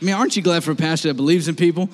I mean, aren't you glad for a pastor that believes in people?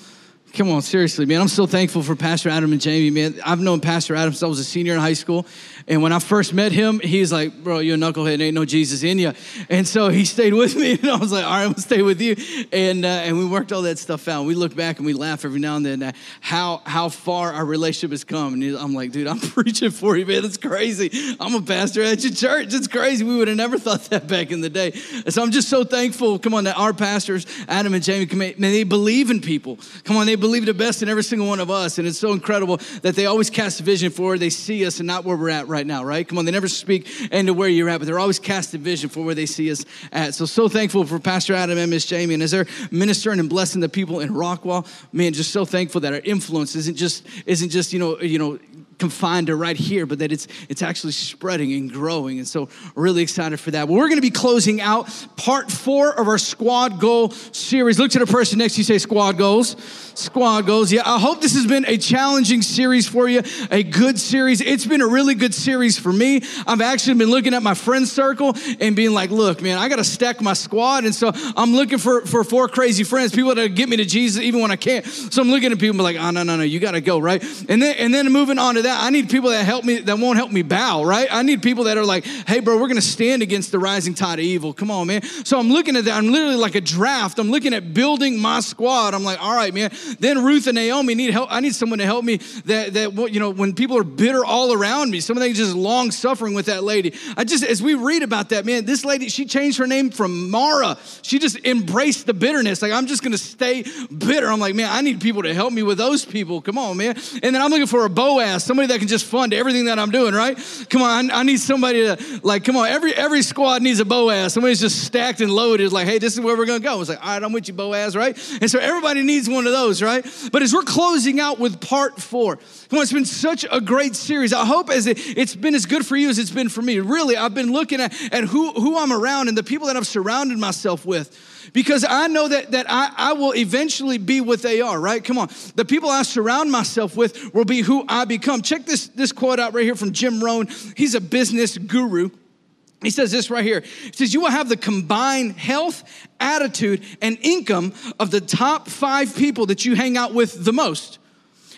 Come on, seriously, man. I'm so thankful for Pastor Adam and Jamie, man. I've known Pastor Adam since I was a senior in high school. And when I first met him, he's like, bro, you're a knucklehead, ain't no Jesus in you. And so he stayed with me, and I was like, all right, I'm gonna stay with you. And, uh, and we worked all that stuff out. We look back and we laugh every now and then at how, how far our relationship has come. And I'm like, dude, I'm preaching for you, man. It's crazy. I'm a pastor at your church. It's crazy. We would have never thought that back in the day. And so I'm just so thankful, come on, that our pastors, Adam and Jamie, man, they believe in people. Come on, they believe the best in every single one of us. And it's so incredible that they always cast a vision for where they see us and not where we're at right now, right? Come on, they never speak into where you're at, but they're always casting a vision for where they see us at. So, so thankful for Pastor Adam and Miss Jamie. And as they're ministering and blessing the people in Rockwall, man, just so thankful that our influence isn't just, isn't just, you know, you know, confined to right here, but that it's it's actually spreading and growing. And so really excited for that. Well, we're gonna be closing out part four of our squad goal series. Look to the person next to you, say squad goals. Squad goals. Yeah, I hope this has been a challenging series for you, a good series. It's been a really good series for me. I've actually been looking at my friend circle and being like, look, man, I gotta stack my squad. And so I'm looking for, for four crazy friends, people that get me to Jesus even when I can't. So I'm looking at people like, oh no, no, no, you gotta go, right? And then and then moving on to that, I need people that help me, that won't help me bow, right? I need people that are like, hey, bro, we're gonna stand against the rising tide of evil. Come on, man. So I'm looking at that. I'm literally like a draft. I'm looking at building my squad. I'm like, all right, man. Then Ruth and Naomi need help. I need someone to help me that, that you know, when people are bitter all around me, someone that's just long suffering with that lady. I just, as we read about that, man, this lady, she changed her name from Mara. She just embraced the bitterness. Like, I'm just gonna stay bitter. I'm like, man, I need people to help me with those people. Come on, man. And then I'm looking for a Boaz, somebody that can just fund everything that I'm doing, right? Come on, I, need somebody to, like, come on, every every squad needs a Boaz. Somebody's just stacked and loaded, like, hey, this is where we're gonna go. It's like, all right, I'm with you, Boaz, right? And so everybody needs one of those, right? But as we're closing out with part four, it's been such a great series. I hope as it, it's been as good for you as it's been for me. Really, I've been looking at, at who, who I'm around and the people that I've surrounded myself with because I know that, that I, I will eventually be what they are, right? Come on. The people I surround myself with will be who I become. Check this, this quote out right here from Jim Rohn. He's a business guru. He says this right here. He says, You will have the combined health, attitude, and income of the top five people that you hang out with the most.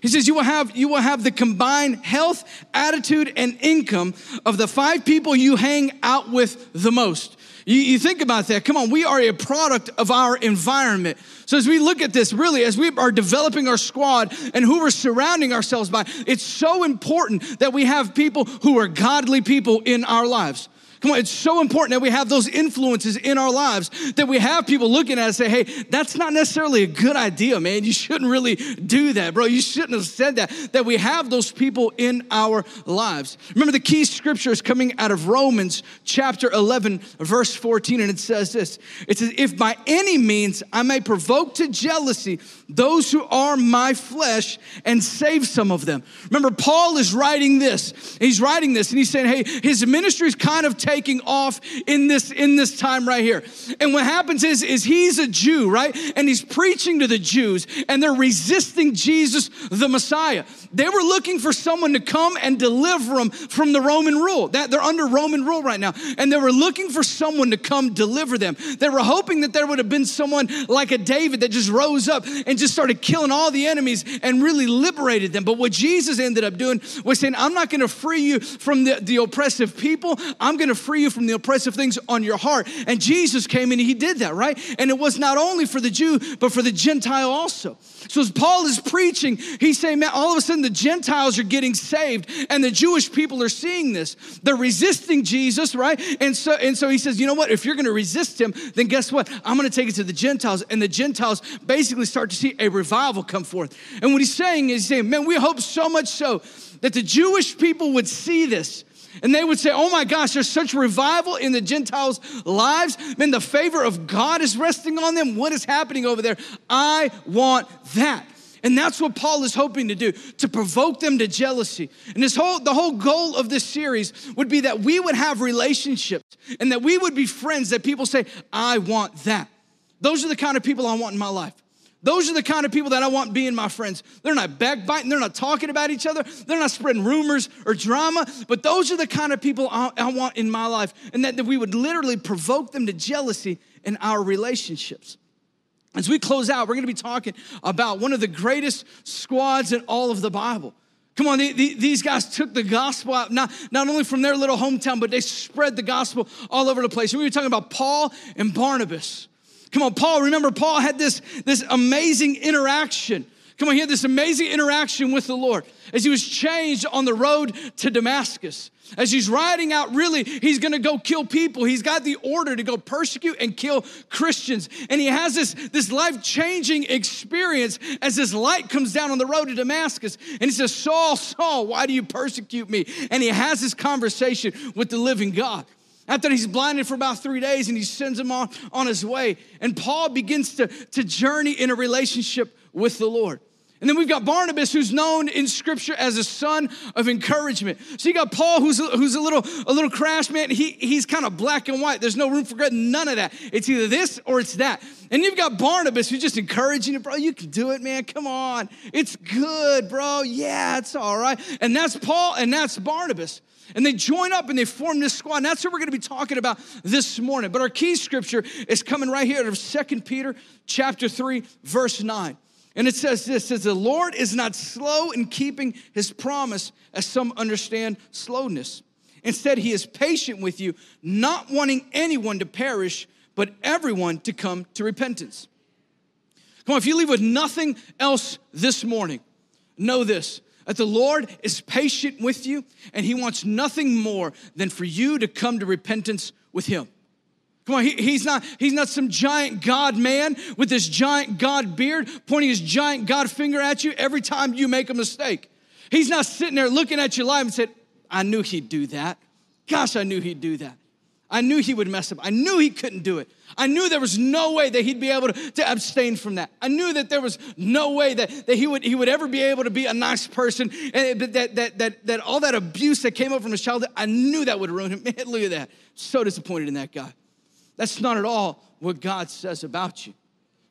He says, you will have, you will have the combined health, attitude, and income of the five people you hang out with the most. You, you, think about that. Come on, we are a product of our environment. So as we look at this, really, as we are developing our squad and who we're surrounding ourselves by, it's so important that we have people who are godly people in our lives. Come on, it's so important that we have those influences in our lives, that we have people looking at us and say, hey, that's not necessarily a good idea, man. You shouldn't really do that, bro. You shouldn't have said that. That we have those people in our lives. Remember, the key scripture is coming out of Romans chapter 11, verse 14, and it says this It says, if by any means I may provoke to jealousy those who are my flesh and save some of them. Remember, Paul is writing this. He's writing this, and he's saying, hey, his ministry is kind of taking off in this in this time right here. And what happens is is he's a Jew, right? And he's preaching to the Jews and they're resisting Jesus the Messiah. They were looking for someone to come and deliver them from the Roman rule. That they're under Roman rule right now. And they were looking for someone to come deliver them. They were hoping that there would have been someone like a David that just rose up and just started killing all the enemies and really liberated them. But what Jesus ended up doing was saying, I'm not going to free you from the, the oppressive people. I'm going to free you from the oppressive things on your heart. And Jesus came and he did that, right? And it was not only for the Jew, but for the Gentile also. So as Paul is preaching, he's saying, man, all of a sudden the Gentiles are getting saved and the Jewish people are seeing this. They're resisting Jesus, right? And so, and so he says, you know what? If you're going to resist him, then guess what? I'm going to take it to the Gentiles. And the Gentiles basically start to see a revival come forth. And what he's saying is, saying, man, we hope so much so that the Jewish people would see this and they would say, Oh my gosh, there's such revival in the Gentiles' lives. Man, the favor of God is resting on them. What is happening over there? I want that. And that's what Paul is hoping to do, to provoke them to jealousy. And this whole the whole goal of this series would be that we would have relationships and that we would be friends that people say, I want that. Those are the kind of people I want in my life. Those are the kind of people that I want being my friends. They're not backbiting, they're not talking about each other, they're not spreading rumors or drama, but those are the kind of people I, I want in my life, and that, that we would literally provoke them to jealousy in our relationships. As we close out, we're going to be talking about one of the greatest squads in all of the Bible. Come on, the, the, these guys took the gospel out, not, not only from their little hometown, but they spread the gospel all over the place. And We were talking about Paul and Barnabas. Come on, Paul, remember, Paul had this, this amazing interaction. Come on, he had this amazing interaction with the Lord as he was changed on the road to Damascus. As he's riding out, really, he's gonna go kill people. He's got the order to go persecute and kill Christians. And he has this, this life changing experience as this light comes down on the road to Damascus. And he says, Saul, Saul, why do you persecute me? And he has this conversation with the living God. After he's blinded for about three days and he sends him on, on his way. And Paul begins to, to journey in a relationship with the Lord. And then we've got Barnabas, who's known in scripture as a son of encouragement. So you got Paul, who's a, who's a little a little crash man. He, he's kind of black and white. There's no room for good, none of that. It's either this or it's that. And you've got Barnabas, who's just encouraging you, bro. You can do it, man. Come on. It's good, bro. Yeah, it's all right. And that's Paul and that's Barnabas. And they join up and they form this squad. And that's what we're going to be talking about this morning. But our key scripture is coming right here out of 2 Peter chapter 3, verse 9. And it says this says the Lord is not slow in keeping his promise as some understand slowness. Instead, he is patient with you, not wanting anyone to perish, but everyone to come to repentance. Come on, if you leave with nothing else this morning, know this that the Lord is patient with you and he wants nothing more than for you to come to repentance with him. Come on, he, he's not he's not some giant God man with this giant God beard pointing his giant God finger at you every time you make a mistake. He's not sitting there looking at your life and said, "I knew he'd do that. Gosh, I knew he'd do that. I knew he would mess up. I knew he couldn't do it. I knew there was no way that he'd be able to, to abstain from that. I knew that there was no way that, that he, would, he would ever be able to be a nice person and that, that, that, that all that abuse that came up from his childhood, I knew that would ruin him. Man, look at that. So disappointed in that guy. That's not at all what God says about you.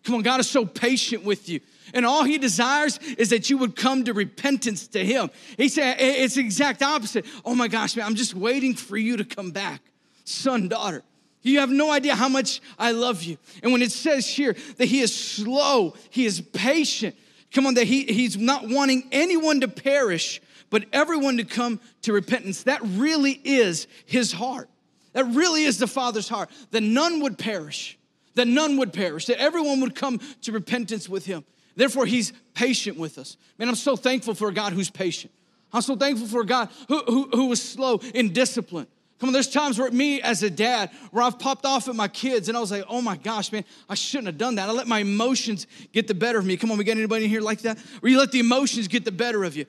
Come on, God is so patient with you. And all he desires is that you would come to repentance to him. He said it's the exact opposite. Oh my gosh, man, I'm just waiting for you to come back. Son, daughter. You have no idea how much I love you. And when it says here that he is slow, he is patient. Come on, that he, he's not wanting anyone to perish, but everyone to come to repentance. That really is his heart. That really is the Father's heart, that none would perish, that none would perish, that everyone would come to repentance with Him. Therefore, He's patient with us. Man, I'm so thankful for a God who's patient. I'm so thankful for a God who, who, who was slow in discipline. Come on, there's times where me as a dad, where I've popped off at my kids and I was like, oh my gosh, man, I shouldn't have done that. I let my emotions get the better of me. Come on, we got anybody in here like that? Where you let the emotions get the better of you.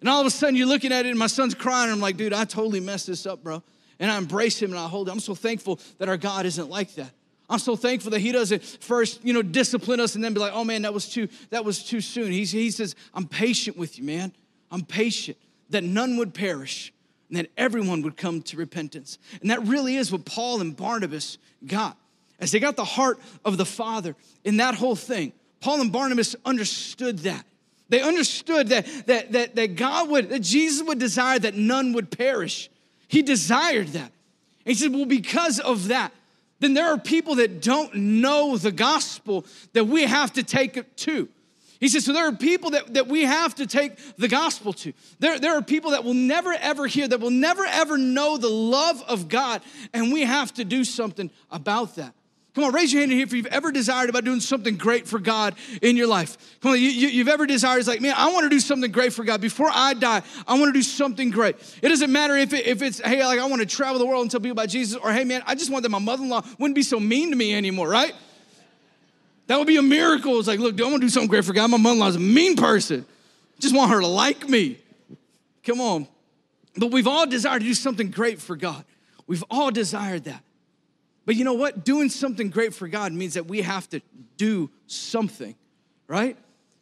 And all of a sudden you're looking at it and my son's crying and I'm like, dude, I totally messed this up, bro and I embrace him and I hold him. I'm so thankful that our God isn't like that. I'm so thankful that he doesn't first, you know, discipline us and then be like, oh man, that was too, that was too soon. He's, he says, I'm patient with you, man. I'm patient that none would perish and that everyone would come to repentance. And that really is what Paul and Barnabas got. As they got the heart of the Father in that whole thing, Paul and Barnabas understood that. They understood that, that, that, that God would, that Jesus would desire that none would perish, he desired that. And he said, Well, because of that, then there are people that don't know the gospel that we have to take it to. He says, so there are people that, that we have to take the gospel to. There, there are people that will never ever hear, that will never ever know the love of God, and we have to do something about that. Come on, raise your hand here if you've ever desired about doing something great for God in your life. Come on, you, have ever desired, it's like, man, I want to do something great for God. Before I die, I want to do something great. It doesn't matter if, it, if it's, hey, like I want to travel the world and tell people about Jesus, or hey, man, I just want that my mother in law wouldn't be so mean to me anymore, right? That would be a miracle. It's like, look, dude, I want to do something great for God. My mother in law is a mean person. Just want her to like me. Come on. But we've all desired to do something great for God. We've all desired that. But you know what? Doing something great for God means that we have to do something, right?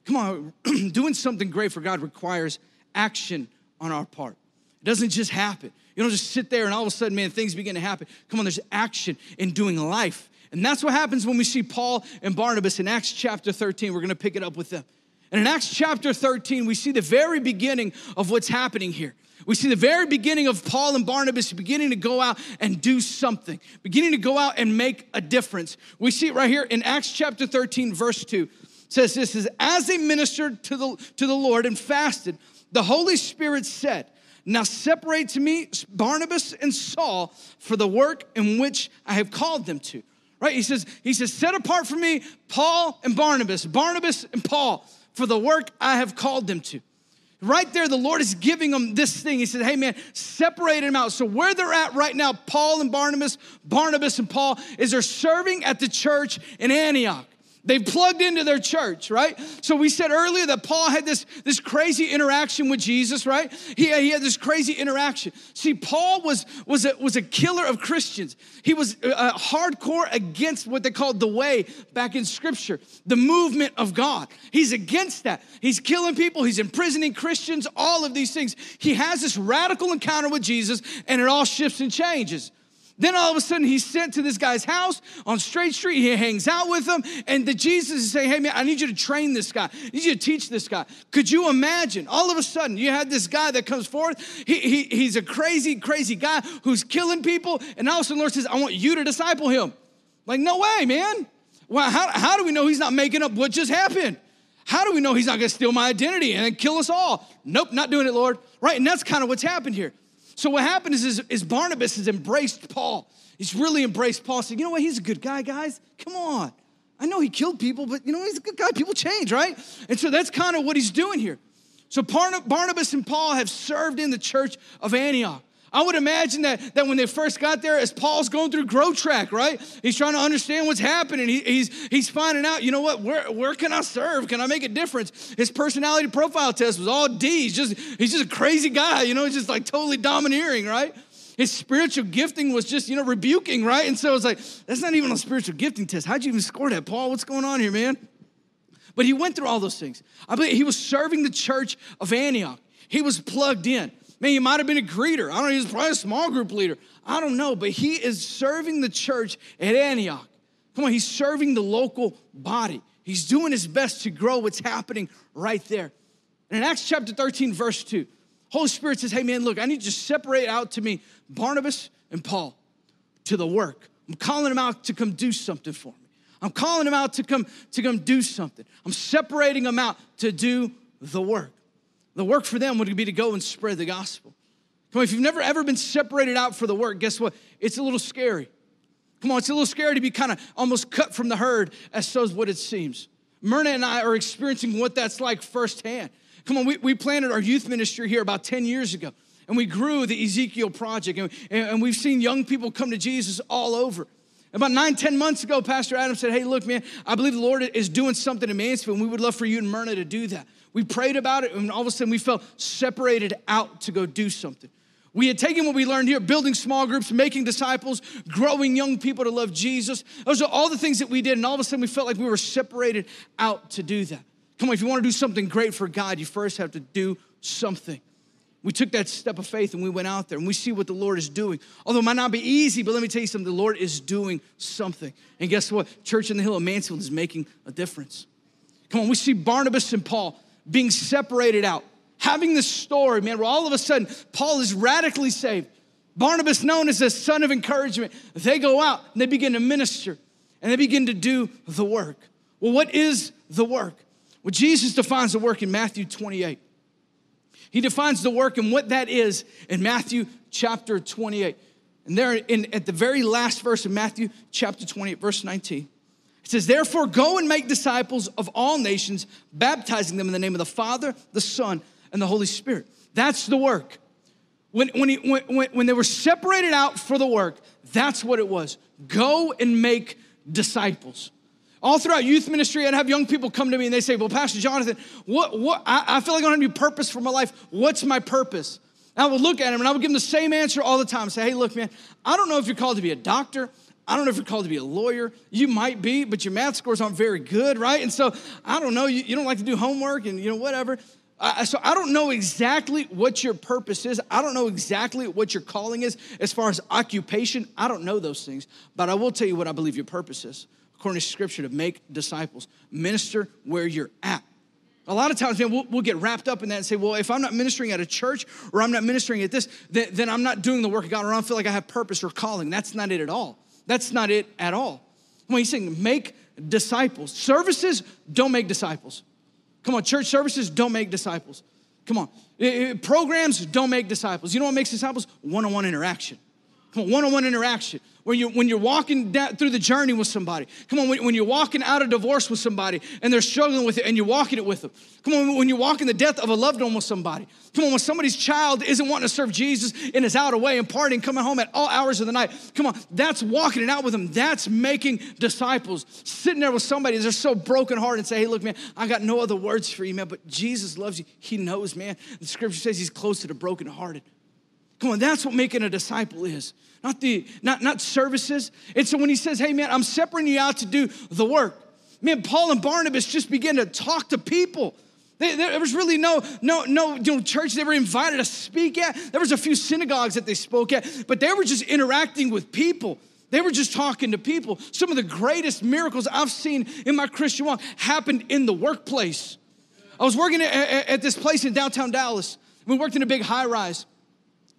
Come on, doing something great for God requires action on our part. It doesn't just happen. You don't just sit there and all of a sudden, man, things begin to happen. Come on, there's action in doing life. And that's what happens when we see Paul and Barnabas in Acts chapter 13. We're gonna pick it up with them. And in Acts chapter 13, we see the very beginning of what's happening here. We see the very beginning of Paul and Barnabas beginning to go out and do something, beginning to go out and make a difference. We see it right here in Acts chapter 13, verse 2. It says this is as they ministered to the, to the Lord and fasted, the Holy Spirit said, Now separate to me Barnabas and Saul for the work in which I have called them to. Right? He says, he says, set apart for me Paul and Barnabas, Barnabas and Paul for the work I have called them to. Right there, the Lord is giving them this thing. He said, Hey, man, separate them out. So, where they're at right now, Paul and Barnabas, Barnabas and Paul, is they're serving at the church in Antioch. They've plugged into their church, right? So we said earlier that Paul had this, this crazy interaction with Jesus, right? He, he had this crazy interaction. See, Paul was, was, a, was a killer of Christians. He was uh, hardcore against what they called the way back in scripture, the movement of God. He's against that. He's killing people, he's imprisoning Christians, all of these things. He has this radical encounter with Jesus, and it all shifts and changes. Then all of a sudden, he's sent to this guy's house on Straight Street. He hangs out with them, and the Jesus is saying, Hey, man, I need you to train this guy. I need you to teach this guy. Could you imagine? All of a sudden, you had this guy that comes forth. He, he, he's a crazy, crazy guy who's killing people, and all of a sudden, Lord says, I want you to disciple him. Like, no way, man. Well, how, how do we know he's not making up what just happened? How do we know he's not gonna steal my identity and kill us all? Nope, not doing it, Lord. Right? And that's kind of what's happened here. So what happened is, is, is Barnabas has embraced Paul. He's really embraced Paul. Said, you know what? He's a good guy, guys. Come on. I know he killed people, but you know, he's a good guy. People change, right? And so that's kind of what he's doing here. So Barnabas and Paul have served in the church of Antioch. I would imagine that, that when they first got there, as Paul's going through growth track, right? He's trying to understand what's happening. He, he's, he's finding out, you know what, where, where can I serve? Can I make a difference? His personality profile test was all D. He's just, he's just a crazy guy, you know, he's just like totally domineering, right? His spiritual gifting was just, you know, rebuking, right? And so it's like, that's not even a spiritual gifting test. How'd you even score that, Paul? What's going on here, man? But he went through all those things. I believe he was serving the church of Antioch. He was plugged in. Man, he might have been a greeter. I don't know, he was probably a small group leader. I don't know, but he is serving the church at Antioch. Come on, he's serving the local body. He's doing his best to grow what's happening right there. And in Acts chapter 13, verse 2, Holy Spirit says, Hey man, look, I need you to separate out to me Barnabas and Paul to the work. I'm calling them out to come do something for me. I'm calling them out to come to come do something. I'm separating them out to do the work. The work for them would be to go and spread the gospel. Come on, if you've never ever been separated out for the work, guess what? It's a little scary. Come on, it's a little scary to be kind of almost cut from the herd, as so is what it seems. Myrna and I are experiencing what that's like firsthand. Come on, we, we planted our youth ministry here about 10 years ago, and we grew the Ezekiel Project, and, and we've seen young people come to Jesus all over. About nine, ten months ago, Pastor Adam said, Hey, look, man, I believe the Lord is doing something in Mansfield, and we would love for you and Myrna to do that. We prayed about it, and all of a sudden we felt separated out to go do something. We had taken what we learned here, building small groups, making disciples, growing young people to love Jesus. Those are all the things that we did, and all of a sudden we felt like we were separated out to do that. Come on, if you want to do something great for God, you first have to do something. We took that step of faith and we went out there and we see what the Lord is doing. Although it might not be easy, but let me tell you something the Lord is doing something. And guess what? Church in the Hill of Mansfield is making a difference. Come on, we see Barnabas and Paul being separated out, having this story, man, where all of a sudden Paul is radically saved. Barnabas, known as the son of encouragement, they go out and they begin to minister and they begin to do the work. Well, what is the work? Well, Jesus defines the work in Matthew 28. He defines the work and what that is in Matthew chapter 28. And there in, at the very last verse of Matthew chapter 28, verse 19, it says, Therefore, go and make disciples of all nations, baptizing them in the name of the Father, the Son, and the Holy Spirit. That's the work. When, when, he, when, when they were separated out for the work, that's what it was. Go and make disciples. All throughout youth ministry, I'd have young people come to me and they say, Well, Pastor Jonathan, what, what, I, I feel like I don't have any purpose for my life. What's my purpose? And I would look at him and I would give him the same answer all the time. Say, Hey, look, man, I don't know if you're called to be a doctor. I don't know if you're called to be a lawyer. You might be, but your math scores aren't very good, right? And so I don't know. You, you don't like to do homework and, you know, whatever. So I don't know exactly what your purpose is. I don't know exactly what your calling is as far as occupation. I don't know those things, but I will tell you what I believe your purpose is according to scripture, to make disciples. Minister where you're at. A lot of times, man, we'll, we'll, get wrapped up in that and say, well, if I'm not ministering at a church or I'm not ministering at this, then, then I'm not doing the work of God or I don't feel like I have purpose or calling. That's not it at all. That's not it at all. When he's saying make disciples, services don't make disciples. Come on, church services don't make disciples. Come on, programs don't make disciples. You know what makes disciples? One on one interaction. Come one on one interaction when you're, when you're walking down through the journey with somebody. Come on, when, when, you're walking out of divorce with somebody and they're struggling with it and you're walking it with them. Come on, when you're walking the death of a loved one with somebody. Come on, when somebody's child isn't wanting to serve Jesus and is out away and partying, coming home at all hours of the night. Come on, that's walking it out with them. That's making disciples. Sitting there with somebody they're so broken hearted and say, hey, look, man, I got no other words for you, man, but Jesus loves you. He knows, man. The scripture says he's close to the brokenhearted. Come on, that's what making a disciple is. Not the not not services. And so when he says, "Hey man, I'm separating you out to do the work." Man, Paul and Barnabas just began to talk to people. there was really no, no, no you know, church they were invited to speak at. There was a few synagogues that they spoke at, but they were just interacting with people. They were just talking to people. Some of the greatest miracles I've seen in my Christian walk happened in the workplace. I was working at, at, at this place in downtown Dallas. We worked in a big high rise.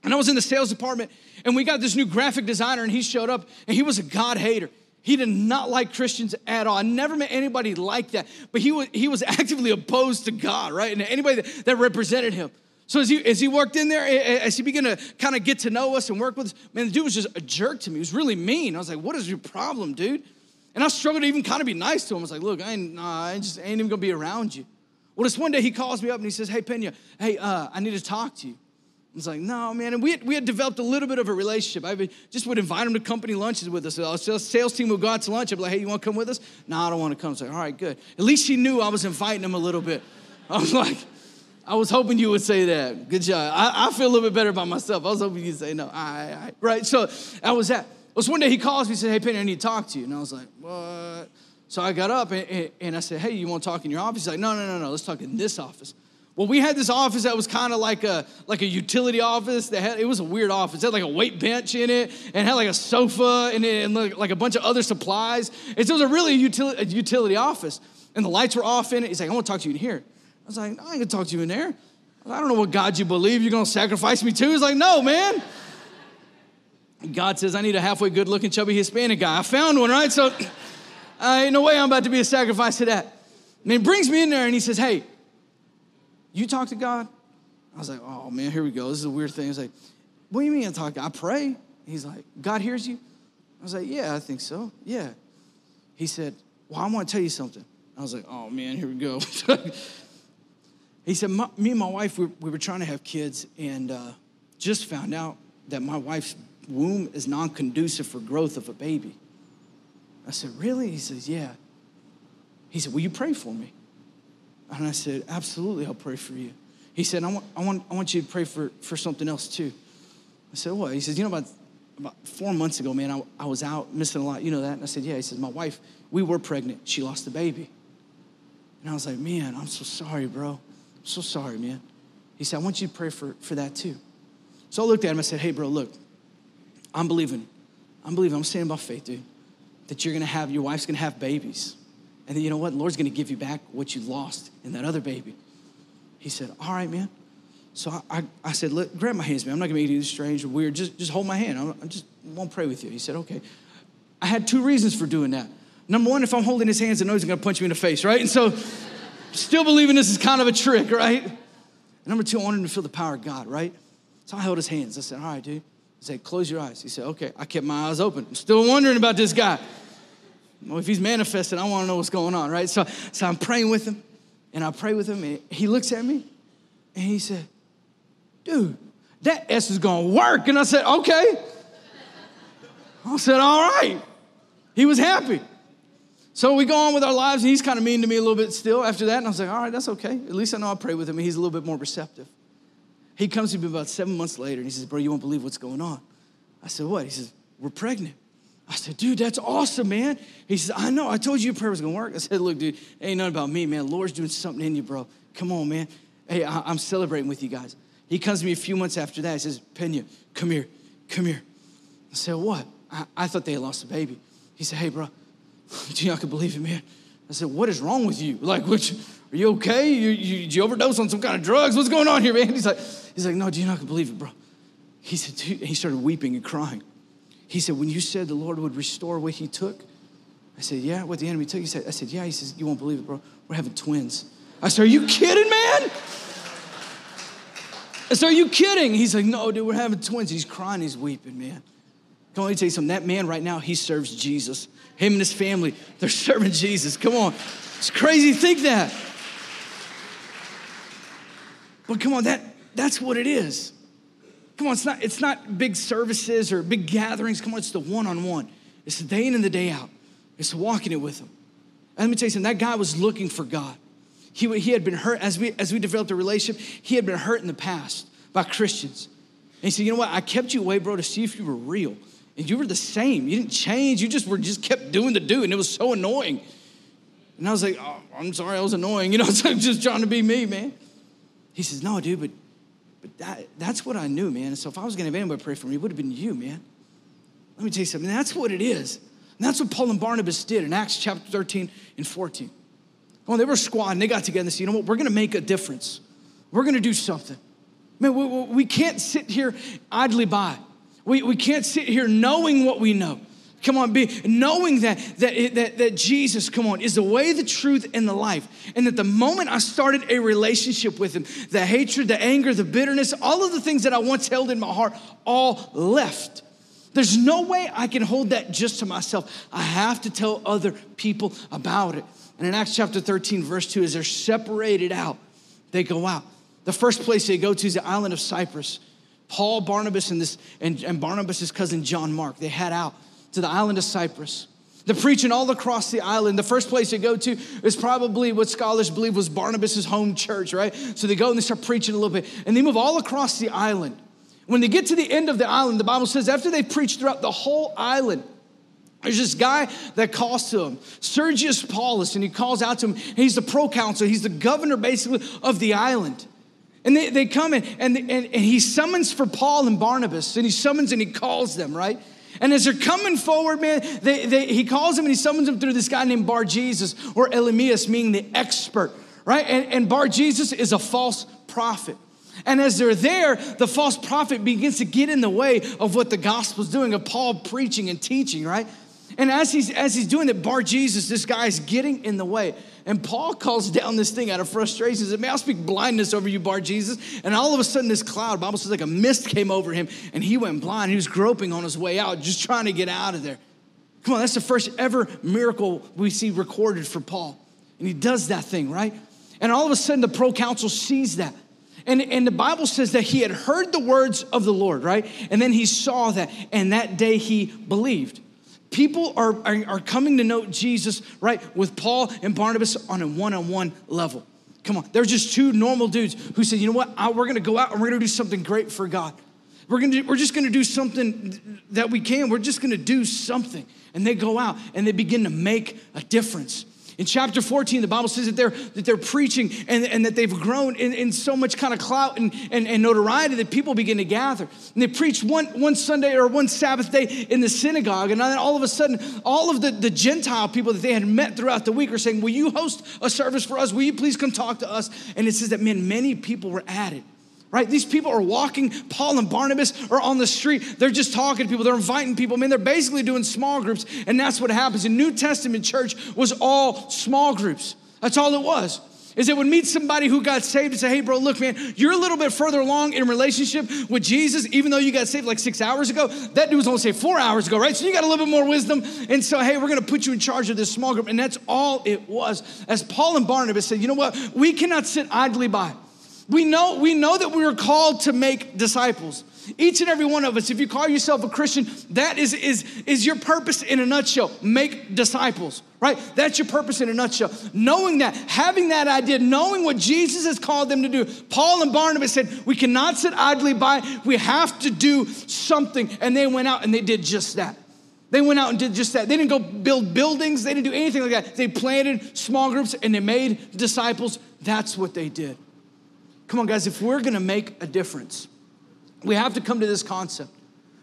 And I was in the sales department, and we got this new graphic designer, and he showed up, and he was a God hater. He did not like Christians at all. I never met anybody like that, but he was, he was actively opposed to God, right? And anybody that, that represented him. So as he, as he worked in there, as he began to kind of get to know us and work with us, man, the dude was just a jerk to me. He was really mean. I was like, what is your problem, dude? And I struggled to even kind of be nice to him. I was like, look, I ain't, nah, I just ain't even gonna be around you. Well, this one day he calls me up and he says, hey, Pena, hey, uh, I need to talk to you. I was like, no, man. And we had, we had developed a little bit of a relationship. I just would invite him to company lunches with us. Our sales team would go out to lunch. I'd be like, hey, you want to come with us? No, I don't want to come. So, all right, good. At least he knew I was inviting him a little bit. I was like, I was hoping you would say that. Good job. I, I feel a little bit better about myself. I was hoping you'd say no. All right, all right. Right. So that was that. It was one day he calls me and said, hey, Penny, I need to talk to you. And I was like, what? So I got up and, and, and I said, hey, you want to talk in your office? He's like, no, no, no, no. Let's talk in this office. Well, we had this office that was kind of like a like a utility office. That had it was a weird office. It had like a weight bench in it, and had like a sofa and, it, and like a bunch of other supplies. And so it was a really utility, a utility office. And the lights were off in it. He's like, "I want to talk to you in here." I was like, "I ain't gonna talk to you in there. I don't know what God you believe. You're gonna sacrifice me to." He's like, "No, man." God says, "I need a halfway good-looking, chubby Hispanic guy." I found one, right? So, uh, ain't no way I'm about to be a sacrifice to that. And he brings me in there and he says, "Hey." You talk to God? I was like, oh man, here we go. This is a weird thing. He's like, what do you mean I talk? I pray. He's like, God hears you? I was like, yeah, I think so. Yeah. He said, well, I want to tell you something. I was like, oh man, here we go. he said, me and my wife, we, we, were trying to have kids and uh, just found out that my wife's womb is non conducive for growth of a baby. I said, really? He says, yeah. He said, will you pray for me? And I said, Absolutely, I'll pray for you. He said, I want, I want, I want you to pray for, for something else too. I said, What? He says, You know, about, about four months ago, man, I, I was out missing a lot. You know that? And I said, Yeah. He says, My wife, we were pregnant. She lost the baby. And I was like, Man, I'm so sorry, bro. I'm so sorry, man. He said, I want you to pray for, for that too. So I looked at him. I said, Hey, bro, look, I'm believing. I'm believing. I'm saying about faith, dude, that you're going to have, your wife's going to have babies. And then you know what? The Lord's going to give you back what you lost in that other baby. He said, All right, man. So I, I, I said, Let, Grab my hands, man. I'm not going to make you strange or weird. Just, just hold my hand. I, I just won't pray with you. He said, Okay. I had two reasons for doing that. Number one, if I'm holding his hands, I know he's going to punch me in the face, right? And so, still believing this is kind of a trick, right? And number two, I wanted him to feel the power of God, right? So I held his hands. I said, All right, dude. He said, Close your eyes. He said, Okay. I kept my eyes open. I'm still wondering about this guy. Well, if he's manifested, I want to know what's going on, right? So, so I'm praying with him, and I pray with him, and he looks at me, and he said, Dude, that S is going to work. And I said, Okay. I said, All right. He was happy. So we go on with our lives, and he's kind of mean to me a little bit still after that. And I was like, All right, that's okay. At least I know I pray with him, and he's a little bit more receptive. He comes to me about seven months later, and he says, Bro, you won't believe what's going on. I said, What? He says, We're pregnant. I said, dude, that's awesome, man. He says, I know. I told you prayer was going to work. I said, look, dude, ain't nothing about me, man. Lord's doing something in you, bro. Come on, man. Hey, I- am celebrating with you guys. He comes to me a few months after that. He says, Pena, come here, come here. I said, what? I, I thought they had lost a baby. He said, hey, bro, do you not can believe it, man? I said, what is wrong with you? Like, which, Are you okay? You, you, did you overdose on some kind of drugs? What's going on here, man? He's like, he's like, no, do you not believe it, bro? He said, he started weeping and crying. He said, when you said the Lord would restore what he took, I said, yeah, what the enemy took. He said, I said, yeah. He says, you won't believe it, bro. We're having twins. I said, are you kidding, man? I said, are you kidding? He's like, no, dude, we're having twins. He's crying, he's weeping, man. Come on, let me tell you something. That man right now, he serves Jesus. Him and his family, they're serving Jesus. Come on. It's crazy to think that. But come on, that, that's what it is. Come on, it's not, it's not big services or big gatherings. Come on, it's the one on one. It's the day in and the day out. It's walking it with Him. And let me tell you something that guy was looking for God. He, he had been hurt, as we, as we developed a relationship, he had been hurt in the past by Christians. And he said, You know what? I kept you away, bro, to see if you were real. And you were the same. You didn't change. You just were just kept doing the do. And it was so annoying. And I was like, oh, I'm sorry, I was annoying. You know, I'm just trying to be me, man. He says, No, dude, but, but that, that's what I knew, man. So if I was going to have anybody pray for me, it would have been you, man. Let me tell you something. That's what it is. And that's what Paul and Barnabas did in Acts chapter 13 and 14. Well, they were squad and they got together and said, You know what? We're going to make a difference. We're going to do something. Man, we, we can't sit here idly by. We, we can't sit here knowing what we know. Come on, be knowing that, that, that, that Jesus, come on, is the way, the truth, and the life. And that the moment I started a relationship with him, the hatred, the anger, the bitterness, all of the things that I once held in my heart all left. There's no way I can hold that just to myself. I have to tell other people about it. And in Acts chapter 13, verse 2, as they're separated out, they go out. The first place they go to is the island of Cyprus. Paul, Barnabas, and, this, and, and Barnabas' cousin John Mark, they head out to the island of Cyprus. They're preaching all across the island. The first place they go to is probably what scholars believe was Barnabas' home church, right? So they go and they start preaching a little bit, and they move all across the island. When they get to the end of the island, the Bible says after they preach throughout the whole island, there's this guy that calls to him, Sergius Paulus, and he calls out to him. He's the proconsul, he's the governor basically of the island. And they, they come in and, and, and he summons for Paul and Barnabas, and he summons and he calls them, right? And as they're coming forward, man, they, they, he calls him and he summons him through this guy named Bar Jesus or Elymas, meaning the expert, right? And, and Bar Jesus is a false prophet. And as they're there, the false prophet begins to get in the way of what the gospel's doing, of Paul preaching and teaching, right? And as he's as he's doing it, Bar Jesus, this guy is getting in the way. And Paul calls down this thing out of frustration. He says, May I speak blindness over you, Bar Jesus? And all of a sudden, this cloud, Bible says, like a mist came over him, and he went blind. He was groping on his way out, just trying to get out of there. Come on, that's the first ever miracle we see recorded for Paul. And he does that thing, right? And all of a sudden, the proconsul sees that. And, and the Bible says that he had heard the words of the Lord, right? And then he saw that, and that day he believed. People are, are, are coming to know Jesus, right, with Paul and Barnabas on a one on one level. Come on, they're just two normal dudes who said, you know what, I, we're gonna go out and we're gonna do something great for God. We're, gonna, we're just gonna do something that we can. We're just gonna do something. And they go out and they begin to make a difference. In chapter 14, the Bible says that they're, that they're preaching and, and that they've grown in, in so much kind of clout and, and, and notoriety that people begin to gather. And they preach one, one Sunday or one Sabbath day in the synagogue. And then all of a sudden, all of the, the Gentile people that they had met throughout the week are saying, Will you host a service for us? Will you please come talk to us? And it says that, man, many people were added right? These people are walking. Paul and Barnabas are on the street. They're just talking to people. They're inviting people. I mean, they're basically doing small groups, and that's what happens. The New Testament church was all small groups. That's all it was. Is it would meet somebody who got saved and say, hey, bro, look, man, you're a little bit further along in relationship with Jesus, even though you got saved like six hours ago. That dude was only saved four hours ago, right? So you got a little bit more wisdom. And so, hey, we're going to put you in charge of this small group. And that's all it was. As Paul and Barnabas said, you know what? We cannot sit idly by. We know, we know that we are called to make disciples. Each and every one of us, if you call yourself a Christian, that is, is, is your purpose in a nutshell. Make disciples, right? That's your purpose in a nutshell. Knowing that, having that idea, knowing what Jesus has called them to do. Paul and Barnabas said, We cannot sit idly by, we have to do something. And they went out and they did just that. They went out and did just that. They didn't go build buildings, they didn't do anything like that. They planted small groups and they made disciples. That's what they did. Come on, guys, if we're gonna make a difference, we have to come to this concept.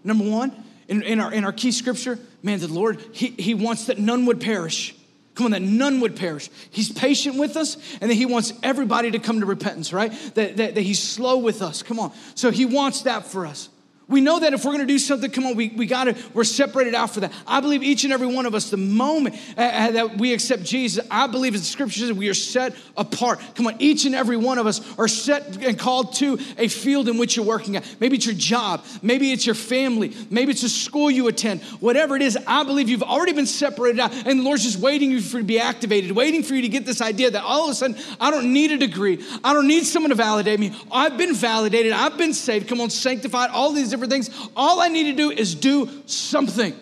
Number one, in, in, our, in our key scripture, man, the Lord, he, he wants that none would perish. Come on, that none would perish. He's patient with us, and that He wants everybody to come to repentance, right? That, that, that He's slow with us. Come on. So He wants that for us. We know that if we're gonna do something, come on, we, we gotta, we're separated out for that. I believe each and every one of us, the moment uh, uh, that we accept Jesus, I believe as the scripture says, we are set apart. Come on, each and every one of us are set and called to a field in which you're working at. Maybe it's your job, maybe it's your family, maybe it's a school you attend, whatever it is, I believe you've already been separated out, and the Lord's just waiting for you to be activated, waiting for you to get this idea that all of a sudden, I don't need a degree, I don't need someone to validate me. I've been validated, I've been saved, come on, sanctified, all these things. All I need to do is do something.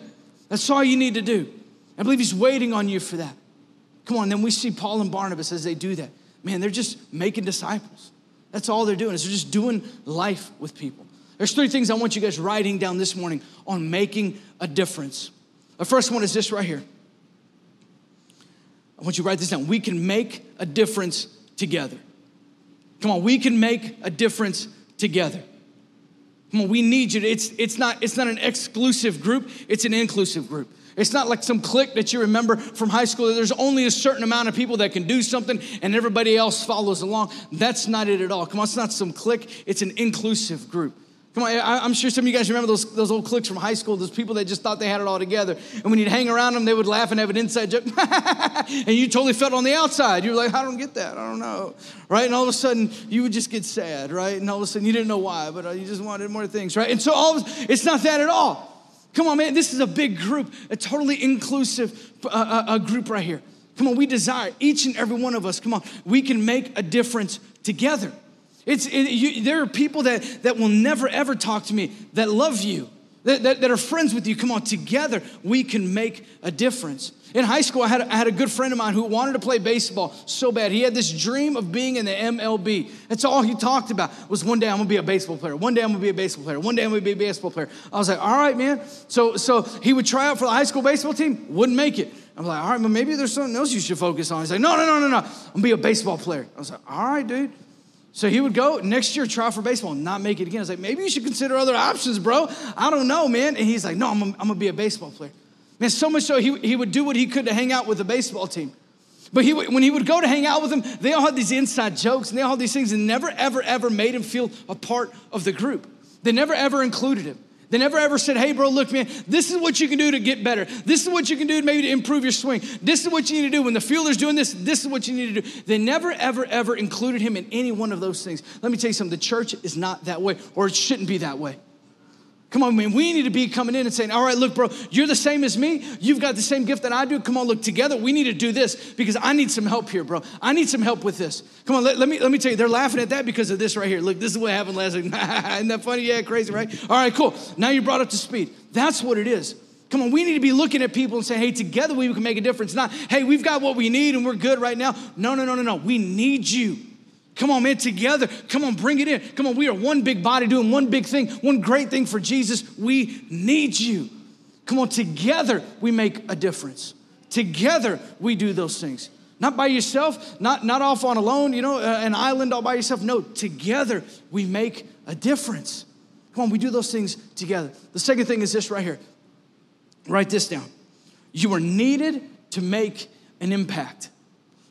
That's all you need to do. I believe he's waiting on you for that. Come on, then we see Paul and Barnabas as they do that. Man, they're just making disciples. That's all they're doing is they're just doing life with people. There's three things I want you guys writing down this morning on making a difference. The first one is this right here. I want you to write this down. We can make a difference together. Come on, we can make a difference together. Come on, we need you. To, it's, it's, not, it's not an exclusive group, it's an inclusive group. It's not like some clique that you remember from high school. There's only a certain amount of people that can do something and everybody else follows along. That's not it at all. Come on, it's not some clique, it's an inclusive group. Come on, I'm sure some of you guys remember those, those old cliques from high school, those people that just thought they had it all together. And when you'd hang around them, they would laugh and have an inside joke. and you totally felt on the outside. You were like, I don't get that. I don't know. Right? And all of a sudden, you would just get sad, right? And all of a sudden, you didn't know why, but uh, you just wanted more things, right? And so all of, it's not that at all. Come on, man, this is a big group, a totally inclusive uh, uh, a group right here. Come on, we desire, each and every one of us, come on, we can make a difference together. It's, it, you, there are people that, that will never ever talk to me that love you, that, that, that, are friends with you. Come on, together we can make a difference. In high school, I had, I had a good friend of mine who wanted to play baseball so bad. He had this dream of being in the MLB. That's all he talked about was one day I'm gonna be a baseball player. One day I'm gonna be a baseball player. One day I'm gonna be a baseball player. I was like, all right, man. So, so he would try out for the high school baseball team, wouldn't make it. I'm like, all right, but maybe there's something else you should focus on. He's like, no, no, no, no, no. I'm gonna be a baseball player. I was like, all right, dude. So he would go next year, try for baseball, not make it again. I was like, maybe you should consider other options, bro. I don't know, man. And he's like, no, I'm, I'm gonna be a baseball player. Man, so much so he, he would do what he could to hang out with the baseball team. But he, when he would go to hang out with them, they all had these inside jokes and they all had these things and never, ever, ever made him feel a part of the group. They never, ever included him. They never ever said, hey, bro, look, man, this is what you can do to get better. This is what you can do maybe to improve your swing. This is what you need to do. When the fielder's doing this, this is what you need to do. They never, ever, ever included him in any one of those things. Let me tell you something the church is not that way, or it shouldn't be that way. Come on, man. We need to be coming in and saying, all right, look, bro, you're the same as me. You've got the same gift that I do. Come on, look, together we need to do this because I need some help here, bro. I need some help with this. Come on, let, let me, let me tell you, they're laughing at that because of this right here. Look, this is what happened last week. Isn't that funny? Yeah, crazy, right? All right, cool. Now you're brought up to speed. That's what it is. Come on, we need to be looking at people and saying, hey, together we can make a difference. Not, hey, we've got what we need and we're good right now. No, no, no, no, no. We need you. Come on, man, together. Come on, bring it in. Come on, we are one big body doing one big thing, one great thing for Jesus. We need you. Come on, together we make a difference. Together we do those things. Not by yourself, not, not off on alone, you know, uh, an island all by yourself. No, together we make a difference. Come on, we do those things together. The second thing is this right here. Write this down. You are needed to make an impact.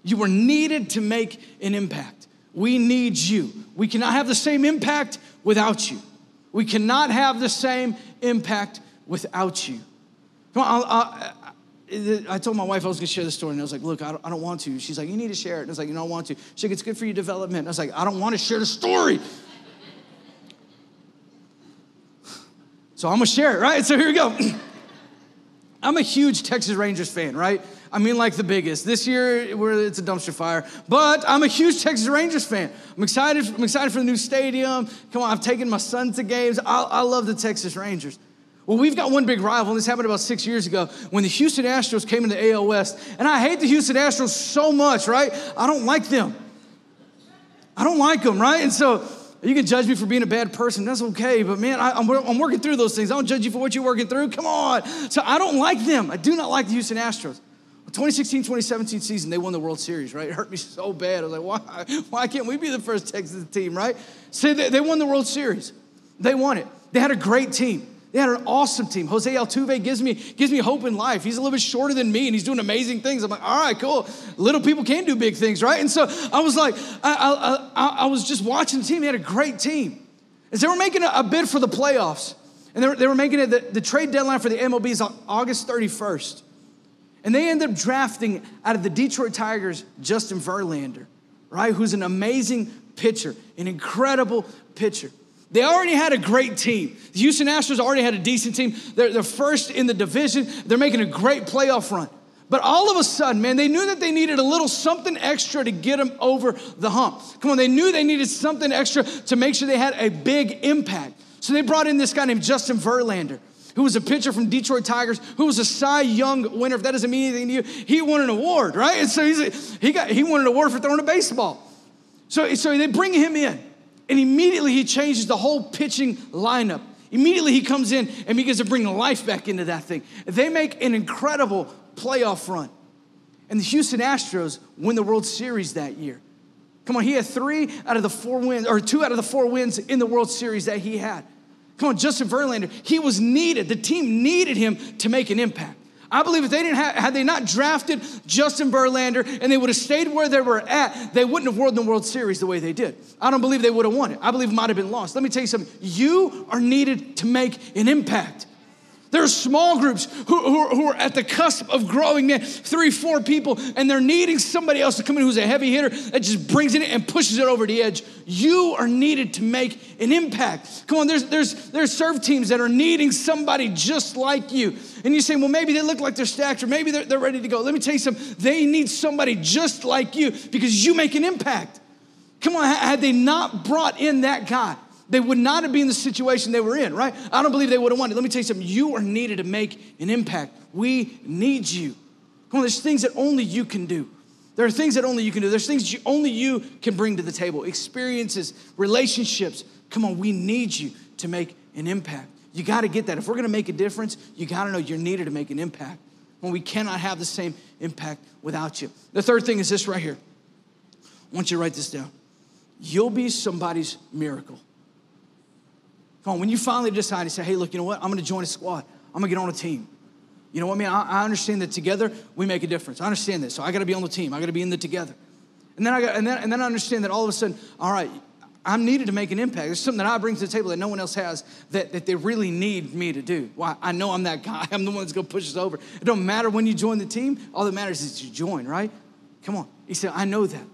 You are needed to make an impact. We need you. We cannot have the same impact without you. We cannot have the same impact without you. Come on, I'll, I'll, I told my wife I was gonna share the story, and I was like, Look, I don't, I don't, want to. She's like, You need to share it. And I was like, You don't want to. She's like, It's good for your development. And I was like, I don't want to share the story. so I'm gonna share it, right? So here we go. I'm a huge Texas Rangers fan, right? I mean, like the biggest. This year, it's a dumpster fire. But I'm a huge Texas Rangers fan. I'm excited. I'm excited for the new stadium. Come on, I've taken my son to games. I, I love the Texas Rangers. Well, we've got one big rival, and this happened about six years ago when the Houston Astros came into AL West. And I hate the Houston Astros so much, right? I don't like them. I don't like them, right? And so you can judge me for being a bad person. That's okay. But man, I, am working through those things. I don't judge you for what you're working through. Come on. So I don't like them. I do not like the Houston Astros. 2016 2017 season, they won the World Series, right? It hurt me so bad. I was like, why, why can't we be the first Texas team, right? So they, they won the World Series. They won it. They had a great team. They had an awesome team. Jose Altuve gives me, gives me hope in life. He's a little bit shorter than me and he's doing amazing things. I'm like, all right, cool. Little people can do big things, right? And so I was like, I, I, I, I was just watching the team. They had a great team. As they were making a, a bid for the playoffs, and they were, they were making it, the, the trade deadline for the MLB is August 31st. And they end up drafting out of the Detroit Tigers Justin Verlander, right? Who's an amazing pitcher, an incredible pitcher. They already had a great team. The Houston Astros already had a decent team. They're, they're first in the division. They're making a great playoff run. But all of a sudden, man, they knew that they needed a little something extra to get them over the hump. Come on, they knew they needed something extra to make sure they had a big impact. So they brought in this guy named Justin Verlander, who was a pitcher from Detroit Tigers, who was a Cy Young winner. If that doesn't mean anything to you, he won an award, right? And so he's he got he won an award for throwing a baseball. So, so they bring him in. And immediately he changes the whole pitching lineup. Immediately he comes in and begins to bring life back into that thing. They make an incredible playoff run. And the Houston Astros win the World Series that year. Come on, he had three out of the four wins, or two out of the four wins in the World Series that he had. Come on, Justin Verlander, he was needed. The team needed him to make an impact. I believe if they didn't have, had they not drafted Justin Verlander and they would have stayed where they were at, they wouldn't have won the World Series the way they did. I don't believe they would have won it. I believe it might have been lost. Let me tell you something. You are needed to make an impact. There are small groups who, who, who, are, at the cusp of growing, man, three, four people, and they're needing somebody else to come in who's a heavy hitter that just brings it and pushes it over the edge. You are needed to make an impact. Come on, there's, there's, there's serve teams that are needing somebody just like you. And you say, well, maybe they look like they're stacked or maybe they're, they're ready to go. Let me tell you something. They need somebody just like you because you make an impact. Come on, had they not brought in that guy, they would not have been in the situation they were in, right? I don't believe they would have wanted. Let me tell you something. You are needed to make an impact. We need you. Come on, there's things that only you can do. There are things that only you can do. There's things you, only you can bring to the table experiences, relationships. Come on, we need you to make an impact. You got to get that. If we're going to make a difference, you got to know you're needed to make an impact. When we cannot have the same impact without you. The third thing is this right here. I want you to write this down. You'll be somebody's miracle. Come on, when you finally decide to say, hey, look, you know what? I'm to join a squad. I'm to get on a team. You know what I mean? I, I understand that together we make a difference. I understand this. So I got to be on the team. I got to be in the together. And then I got, and then, and then I understand that all of a sudden, all right, I'm needed to make an impact. There's something that I bring to the table that no one else has that, that they really need me to do. Why? I know I'm that guy. I'm the one that's going to push us over. It don't matter when you join the team. All that matters is you join, right? Come on. He said, I know that.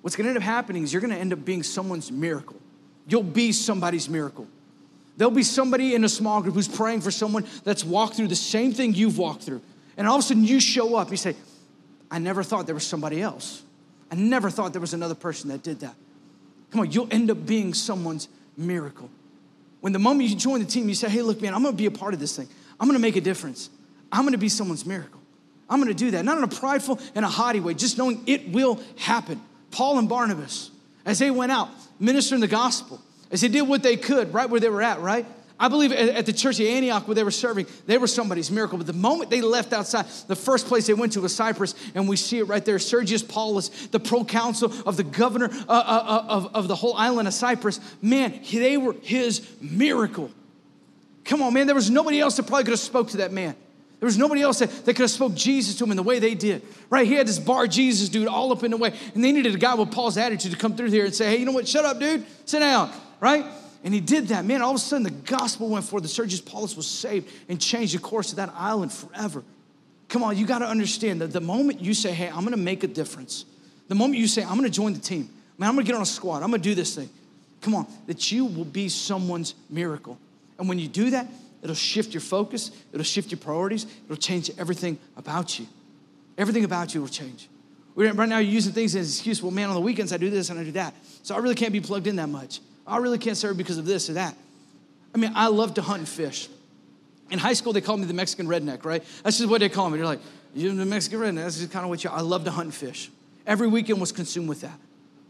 What's going to end up happening is you're going to end up being someone's miracle. You'll be somebody's miracle. There'll be somebody in a small group who's praying for someone that's walked through the same thing you've walked through. And all of a sudden you show up, you say, I never thought there was somebody else. I never thought there was another person that did that. Come on, you'll end up being someone's miracle. When the moment you join the team, you say, hey, look, man, I'm gonna be a part of this thing. I'm gonna make a difference. I'm gonna be someone's miracle. I'm gonna do that, not in a prideful and a haughty way, just knowing it will happen. Paul and Barnabas, as they went out ministering the gospel, as they did what they could right where they were at, right? I believe at the church of Antioch where they were serving, they were somebody's miracle. But the moment they left outside, the first place they went to was Cyprus, and we see it right there. Sergius Paulus, the proconsul of the governor uh, uh, uh, of, of the whole island of Cyprus, man, they were his miracle. Come on, man, there was nobody else that probably could have spoke to that man. There was nobody else that, that could have spoke Jesus to him in the way they did. Right? He had this Bar-Jesus dude all up in the way. And they needed a guy with Paul's attitude to come through here and say, hey, you know what? Shut up, dude. Sit down right? And he did that. Man, all of a sudden the gospel went forth. The Sergius Paulus was saved and changed the course of that island forever. Come on, you got to understand that the moment you say, hey, I'm going to make a difference, the moment you say, I'm going to join the team, man, I'm going to get on a squad, I'm going to do this thing, come on, that you will be someone's miracle. And when you do that, it'll shift your focus, it'll shift your priorities, it'll change everything about you. Everything about you will change. Right now, you're using things as an excuse. Well, man, on the weekends I do this and I do that. So I really can't be plugged in that much. I really can't serve because of this or that. I mean, I love to hunt and fish. In high school, they called me the Mexican redneck, right? That's just what they call me. They're like, you're the Mexican redneck. That's just kind of what you I love to hunt and fish. Every weekend was consumed with that.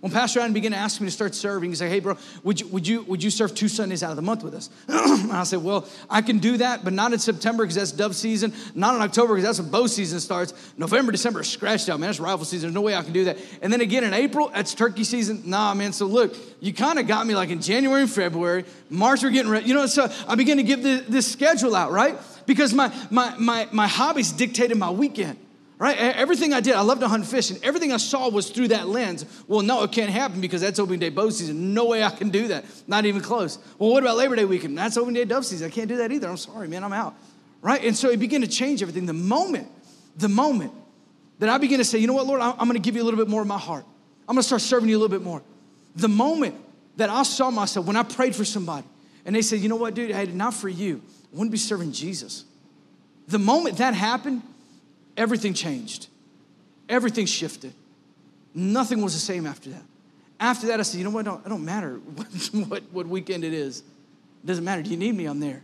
When Pastor Adam began to ask me to start serving, he said, Hey, bro, would you, would you, would you serve two Sundays out of the month with us? and I said, Well, I can do that, but not in September because that's dove season, not in October because that's when bow season starts. November, December is scratched out, man. That's rifle season. There's no way I can do that. And then again in April, that's turkey season. Nah, man. So look, you kind of got me like in January and February. March, we're getting ready. You know, so I began to give this schedule out, right? Because my, my, my, my hobbies dictated my weekend right? Everything I did, I loved to hunt fish, and everything I saw was through that lens. Well, no, it can't happen because that's opening day bow season. No way I can do that. Not even close. Well, what about Labor Day weekend? That's opening day dove season. I can't do that either. I'm sorry, man, I'm out. Right? And so it began to change everything. The moment, the moment that I began to say, you know what, Lord, I'm going to give you a little bit more of my heart. I'm going to start serving you a little bit more. The moment that I saw myself, when I prayed for somebody, and they said, you know what, dude, hey, not for you. I to be serving Jesus. The moment that happened, everything changed. Everything shifted. Nothing was the same after that. After that, I said, you know what? It don't, matter what, what, what weekend it is. It doesn't matter. Do you need me? I'm there.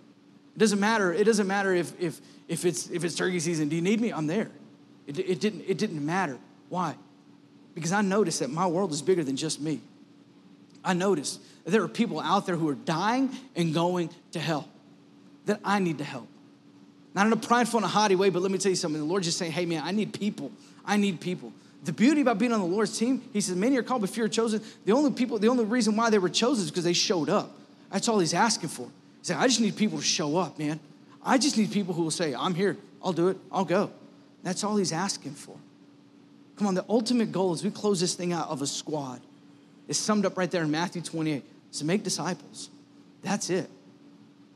It doesn't matter. It doesn't matter if, if, if, it's, if it's turkey season. Do you need me? I'm there. It, it, didn't, it didn't matter. Why? Because I noticed that my world is bigger than just me. I noticed that there are people out there who are dying and going to hell that I need to help. Not in a prideful and a haughty way, but let me tell you something. The Lord's just saying, hey, man, I need people. I need people. The beauty about being on the Lord's team, he says, many are called, but few are chosen. The only people, the only reason why they were chosen is because they showed up. That's all he's asking for. He said, I just need people to show up, man. I just need people who will say, I'm here, I'll do it, I'll go. That's all he's asking for. Come on, the ultimate goal as we close this thing out of a squad is summed up right there in Matthew 28. To make disciples. That's it.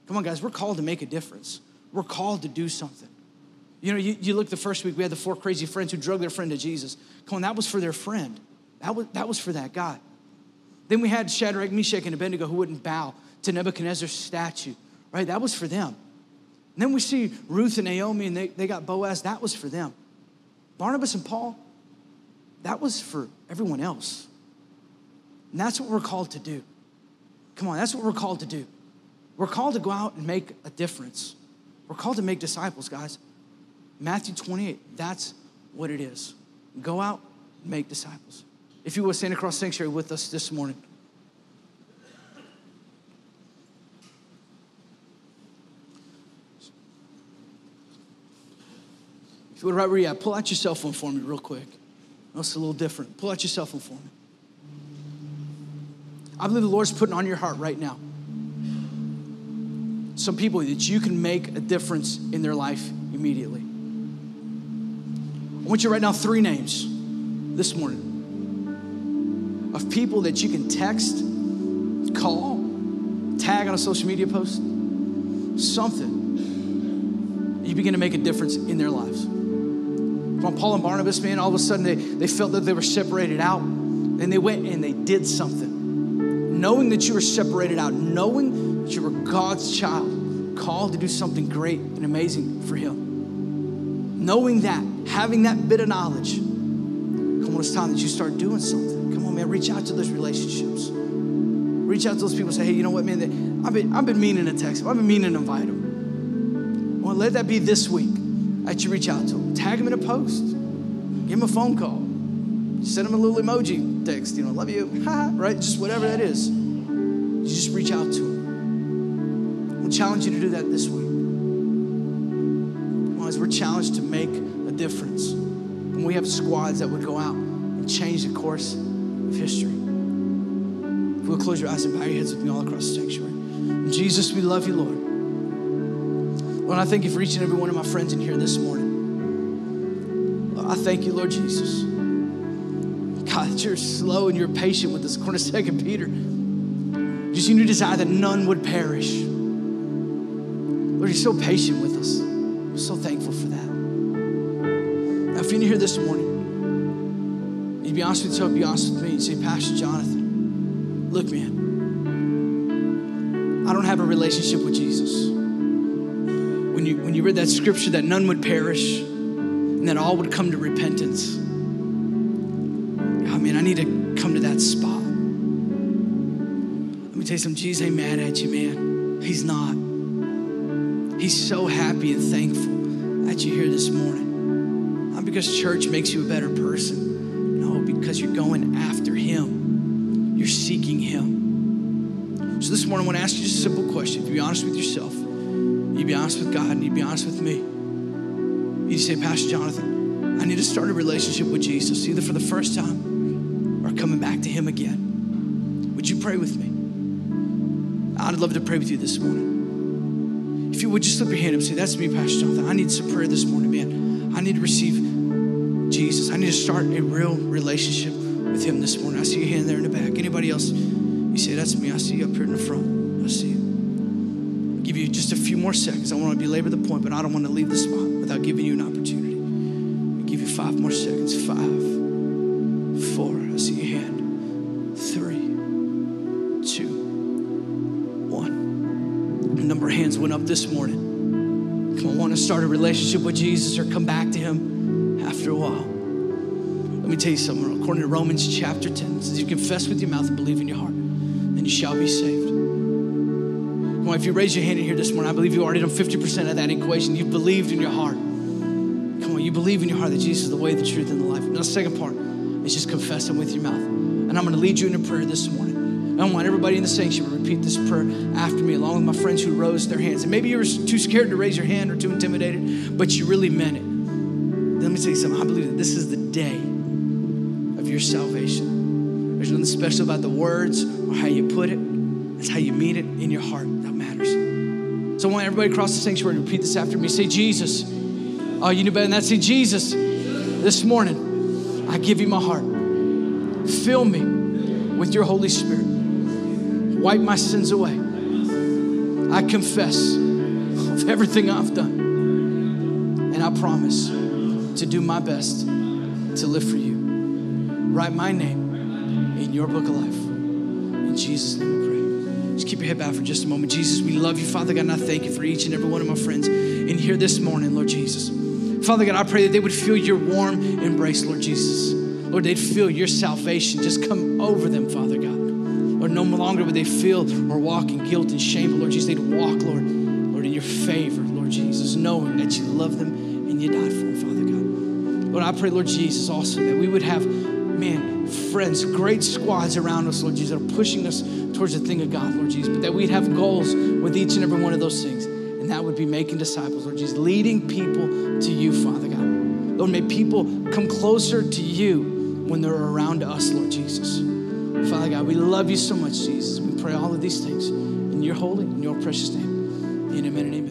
Come on, guys, we're called to make a difference. We're called to do something. You know, you, you look the first week, we had the four crazy friends who drug their friend to Jesus. Come on, that was for their friend. That was, that was for that guy. Then we had Shadrach, Meshach, and Abednego who wouldn't bow to Nebuchadnezzar's statue, right? That was for them. And then we see Ruth and Naomi, and they, they got Boaz. That was for them. Barnabas and Paul, that was for everyone else. And that's what we're called to do. Come on, that's what we're called to do. We're called to go out and make a difference. We're called to make disciples, guys. Matthew 28, that's what it is. Go out, make disciples. If you will stand across sanctuary with us this morning. If you would right where you at, pull out your cell phone for me real quick. That's a little different. Pull out your cell phone for me. I believe the Lord's putting on your heart right now some people that you can make a difference in their life immediately. I want you to write down three names this morning of people that you can text, call, tag on a social media post, something. You begin to make a difference in their lives. From Paul and Barnabas, man, all of a sudden they, they felt that they were separated out. And they went and they did something. Knowing that you were separated out, knowing that you were God's child, called to do something great and amazing for Him. Knowing that, having that bit of knowledge, come on, it's time that you start doing something. Come on, man, reach out to those relationships. Reach out to those people say, hey, you know what, man, I've been, I've been meaning to text them. I've been meaning to invite them. Well, let that be this week that you reach out to them. Tag them in a post. Give them a phone call. Send them a little emoji text, you know, love you, right? Just whatever that is. You just reach out to them challenge you to do that this week. As we're challenged to make a difference. And we have squads that would go out and change the course of history. If we'll close your eyes and bow your heads with me all across the sanctuary. Jesus, we love you, Lord. Lord, I thank you for each and every one of my friends in here this morning. I thank you, Lord Jesus. God, that you're slow and you're patient with us, according to 2 Peter. Just you desire that none would perish Lord, you're so patient with us. I'm so thankful for that. Now, if you're here this morning, you'd be honest with yourself, be honest with me, and say, Pastor Jonathan, look, man, I don't have a relationship with Jesus. When you, when you read that scripture that none would perish and that all would come to repentance, I mean, I need to come to that spot. Let me tell you something, Jesus ain't mad at you, man. He's not. He's so happy and thankful that you're here this morning. Not because church makes you a better person, no, because you're going after Him. You're seeking Him. So this morning, I want to ask you just a simple question. If you be honest with yourself, you be honest with God, and you be honest with me. You say, Pastor Jonathan, I need to start a relationship with Jesus, either for the first time or coming back to Him again. Would you pray with me? I'd love to pray with you this morning. If you would just slip your hand up and say, That's me, Pastor Jonathan. I need some prayer this morning, man. I need to receive Jesus. I need to start a real relationship with Him this morning. I see your hand there in the back. Anybody else? You say, That's me. I see you up here in the front. I see you. I'll give you just a few more seconds. I want to belabor the point, but I don't want to leave the spot without giving you an opportunity. I'll give you five more seconds. Five, up this morning. Come on, want to start a relationship with Jesus or come back to Him after a while. Let me tell you something. According to Romans chapter 10, it says, You confess with your mouth and believe in your heart, then you shall be saved. Come on, if you raise your hand in here this morning, I believe you already done 50% of that equation. You've believed in your heart. Come on, you believe in your heart that Jesus is the way, the truth, and the life. Now, the second part is just confessing with your mouth. And I'm going to lead you in a prayer this morning. I want everybody in the sanctuary to repeat this prayer after me, along with my friends who rose their hands. And maybe you were too scared to raise your hand or too intimidated, but you really meant it. Let me tell you something. I believe that this is the day of your salvation. There's nothing special about the words or how you put it. It's how you mean it in your heart that matters. So I want everybody across the sanctuary to repeat this after me. Say, Jesus. Oh, you knew better than that. Say, Jesus, this morning, I give you my heart. Fill me with your Holy Spirit. Wipe my sins away. I confess of everything I've done. And I promise to do my best to live for you. Write my name in your book of life. In Jesus' name we pray. Just keep your head bowed for just a moment. Jesus, we love you, Father God, and I thank you for each and every one of my friends in here this morning, Lord Jesus. Father God, I pray that they would feel your warm embrace, Lord Jesus. Lord, they'd feel your salvation just come over them, Father God. No longer would they feel or walk in guilt and shame, but Lord Jesus, they'd walk, Lord, Lord, in your favor, Lord Jesus, knowing that you love them and you died for them, Father God. Lord, I pray, Lord Jesus, also that we would have, man, friends, great squads around us, Lord Jesus, that are pushing us towards the thing of God, Lord Jesus, but that we'd have goals with each and every one of those things. And that would be making disciples, Lord Jesus, leading people to you, Father God. Lord, may people come closer to you when they're around us, Lord Jesus. Father God, we love you so much, Jesus. We pray all of these things in your holy and your precious name. In amen and amen.